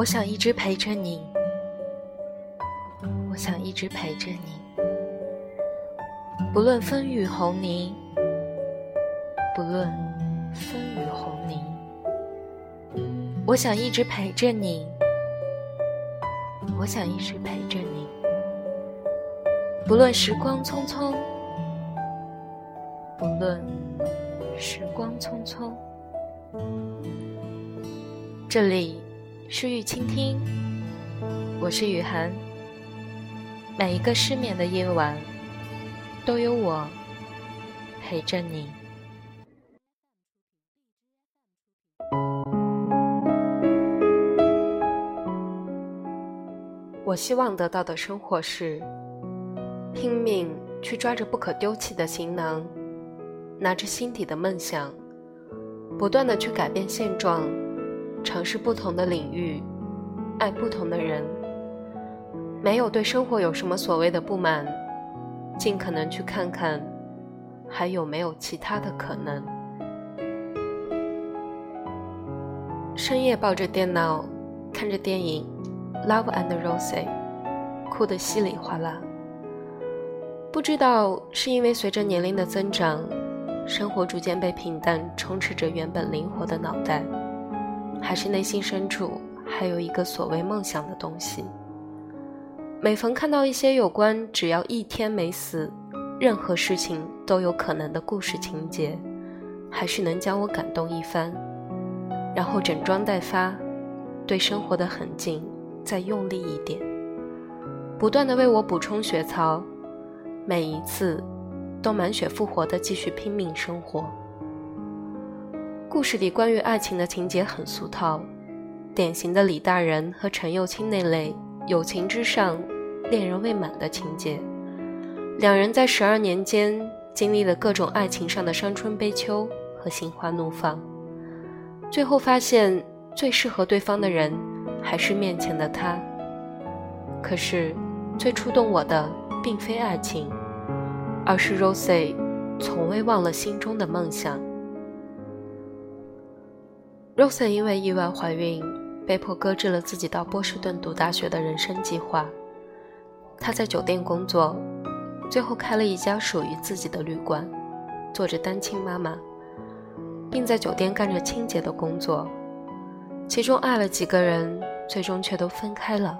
我想一直陪着你，我想一直陪着你，不论风雨红泥，不论风雨红泥，我想一直陪着你，我想一直陪着你，不论时光匆匆，不论时光匆匆，这里。诗雨倾听，我是雨涵。每一个失眠的夜晚，都有我陪着你。我希望得到的生活是：拼命去抓着不可丢弃的行囊，拿着心底的梦想，不断的去改变现状。尝试不同的领域，爱不同的人，没有对生活有什么所谓的不满，尽可能去看看还有没有其他的可能。深夜抱着电脑看着电影《Love and Rosie》，哭得稀里哗啦。不知道是因为随着年龄的增长，生活逐渐被平淡充斥着原本灵活的脑袋。还是内心深处还有一个所谓梦想的东西。每逢看到一些有关只要一天没死，任何事情都有可能的故事情节，还是能将我感动一番，然后整装待发，对生活的狠劲再用力一点，不断的为我补充血槽，每一次都满血复活的继续拼命生活。故事里关于爱情的情节很俗套，典型的李大人和陈幼卿那类友情之上，恋人未满的情节。两人在十二年间经历了各种爱情上的伤春悲秋和心花怒放，最后发现最适合对方的人还是面前的他。可是，最触动我的并非爱情，而是 Rose 从未忘了心中的梦想。Rose 因为意外怀孕，被迫搁置了自己到波士顿读大学的人生计划。她在酒店工作，最后开了一家属于自己的旅馆，做着单亲妈妈，并在酒店干着清洁的工作。其中爱了几个人，最终却都分开了。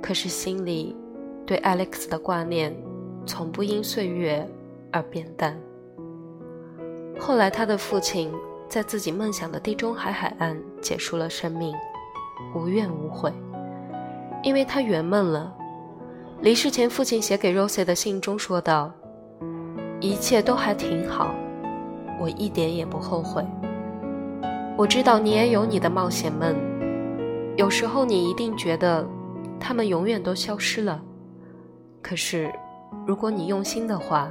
可是心里对 Alex 的挂念，从不因岁月而变淡。后来，他的父亲。在自己梦想的地中海海岸结束了生命，无怨无悔，因为他圆梦了。离世前，父亲写给 Rose 的信中说道：“一切都还挺好，我一点也不后悔。我知道你也有你的冒险梦，有时候你一定觉得他们永远都消失了。可是，如果你用心的话，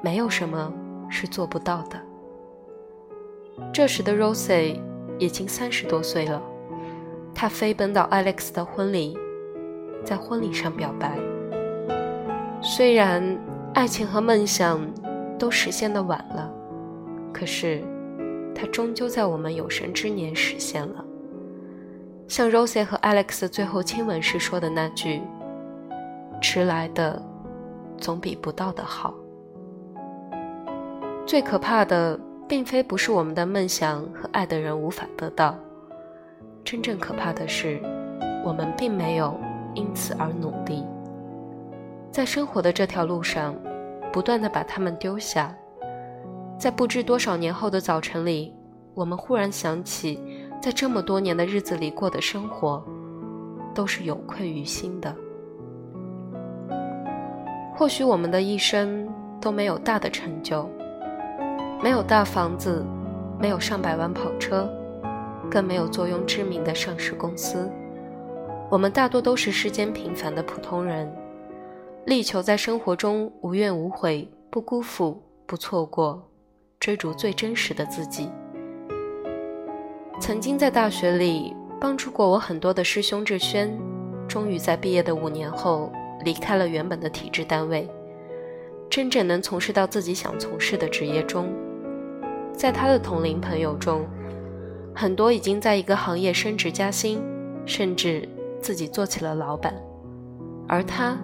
没有什么是做不到的。”这时的 Rose 已经三十多岁了，她飞奔到 Alex 的婚礼，在婚礼上表白。虽然爱情和梦想都实现的晚了，可是它终究在我们有生之年实现了。像 Rose 和 Alex 最后亲吻时说的那句：“迟来的总比不到的好。”最可怕的。并非不是我们的梦想和爱的人无法得到，真正可怕的是，我们并没有因此而努力，在生活的这条路上，不断的把他们丢下，在不知多少年后的早晨里，我们忽然想起，在这么多年的日子里过的生活，都是有愧于心的。或许我们的一生都没有大的成就。没有大房子，没有上百万跑车，更没有坐拥知名的上市公司。我们大多都是世间平凡的普通人，力求在生活中无怨无悔，不辜负，不错过，追逐最真实的自己。曾经在大学里帮助过我很多的师兄志轩，终于在毕业的五年后离开了原本的体制单位，真正能从事到自己想从事的职业中。在他的同龄朋友中，很多已经在一个行业升职加薪，甚至自己做起了老板，而他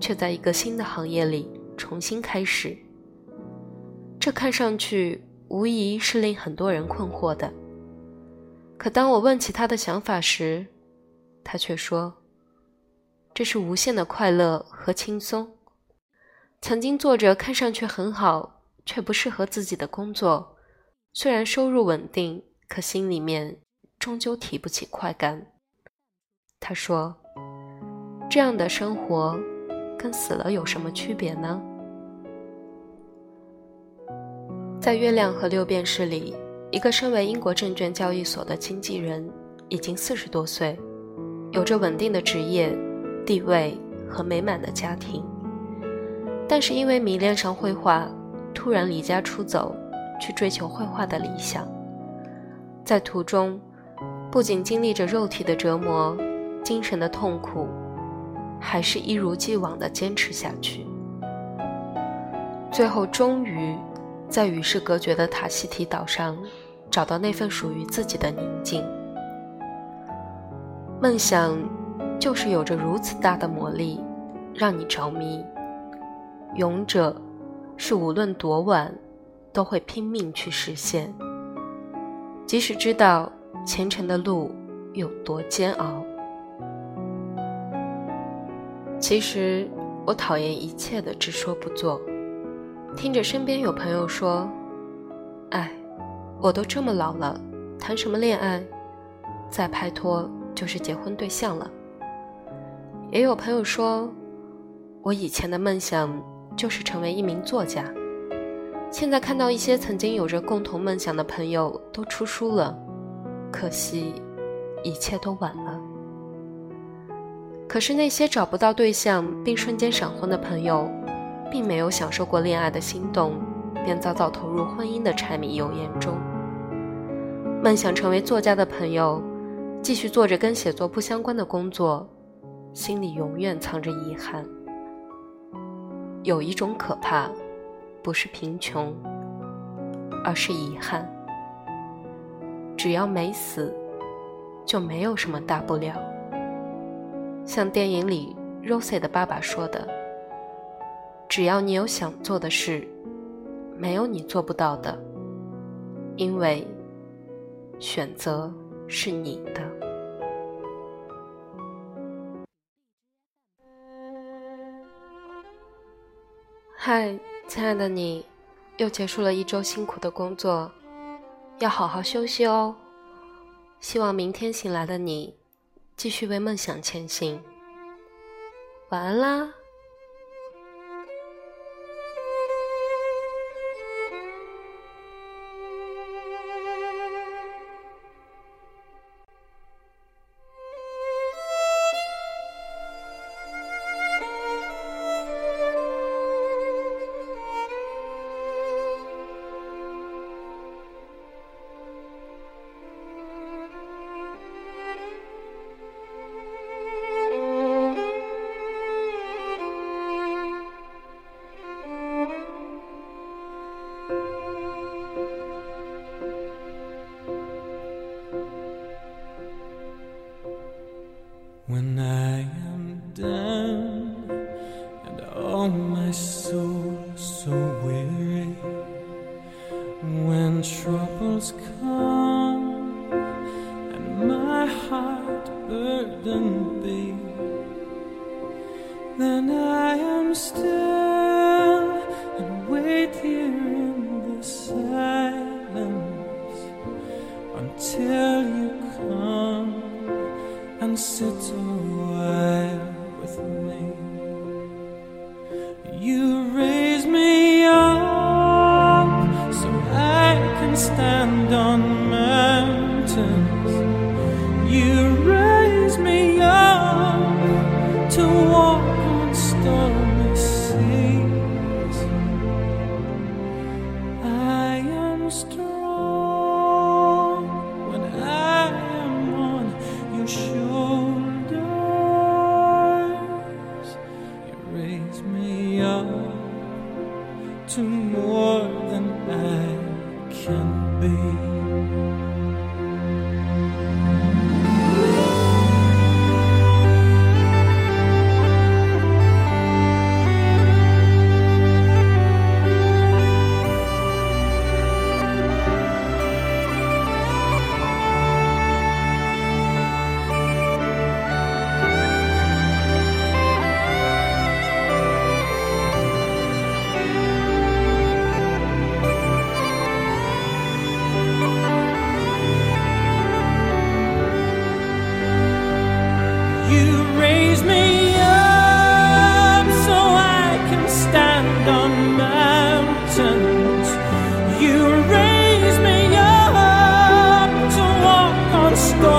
却在一个新的行业里重新开始。这看上去无疑是令很多人困惑的。可当我问起他的想法时，他却说：“这是无限的快乐和轻松。曾经做着看上去很好却不适合自己的工作，虽然收入稳定，可心里面终究提不起快感。”他说：“这样的生活跟死了有什么区别呢？”在《月亮和六便士》里，一个身为英国证券交易所的经纪人，已经四十多岁。有着稳定的职业、地位和美满的家庭，但是因为迷恋上绘画，突然离家出走，去追求绘画的理想。在途中，不仅经历着肉体的折磨、精神的痛苦，还是一如既往的坚持下去。最后，终于在与世隔绝的塔希提岛上，找到那份属于自己的宁静。梦想，就是有着如此大的魔力，让你着迷。勇者，是无论多晚，都会拼命去实现，即使知道前程的路有多煎熬。其实，我讨厌一切的只说不做。听着身边有朋友说：“哎，我都这么老了，谈什么恋爱？再拍拖。”就是结婚对象了。也有朋友说，我以前的梦想就是成为一名作家。现在看到一些曾经有着共同梦想的朋友都出书了，可惜一切都晚了。可是那些找不到对象并瞬间闪婚的朋友，并没有享受过恋爱的心动，便早早投入婚姻的柴米油盐中。梦想成为作家的朋友。继续做着跟写作不相关的工作，心里永远藏着遗憾。有一种可怕，不是贫穷，而是遗憾。只要没死，就没有什么大不了。像电影里 Rosie 的爸爸说的：“只要你有想做的事，没有你做不到的，因为选择。”是你的。嗨，亲爱的你，又结束了一周辛苦的工作，要好好休息哦。希望明天醒来的你，继续为梦想前行。晚安啦。When I am down and all my soul You.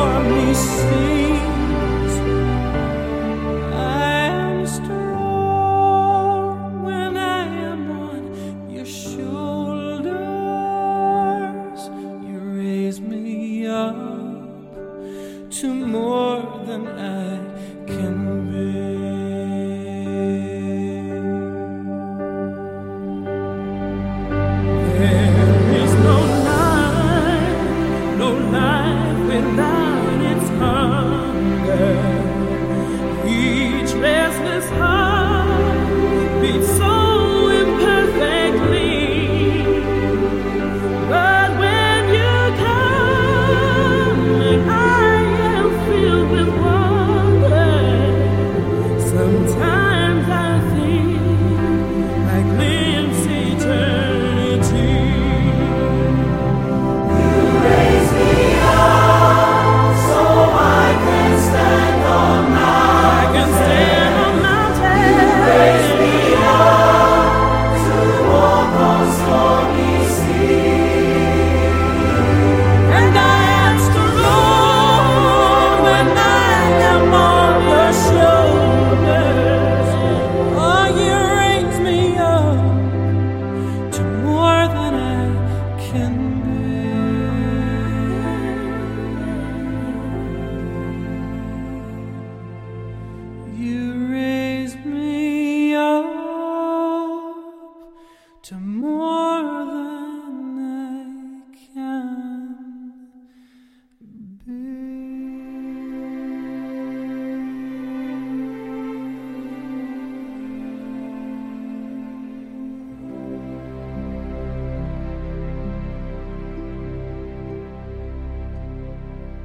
warmly sing.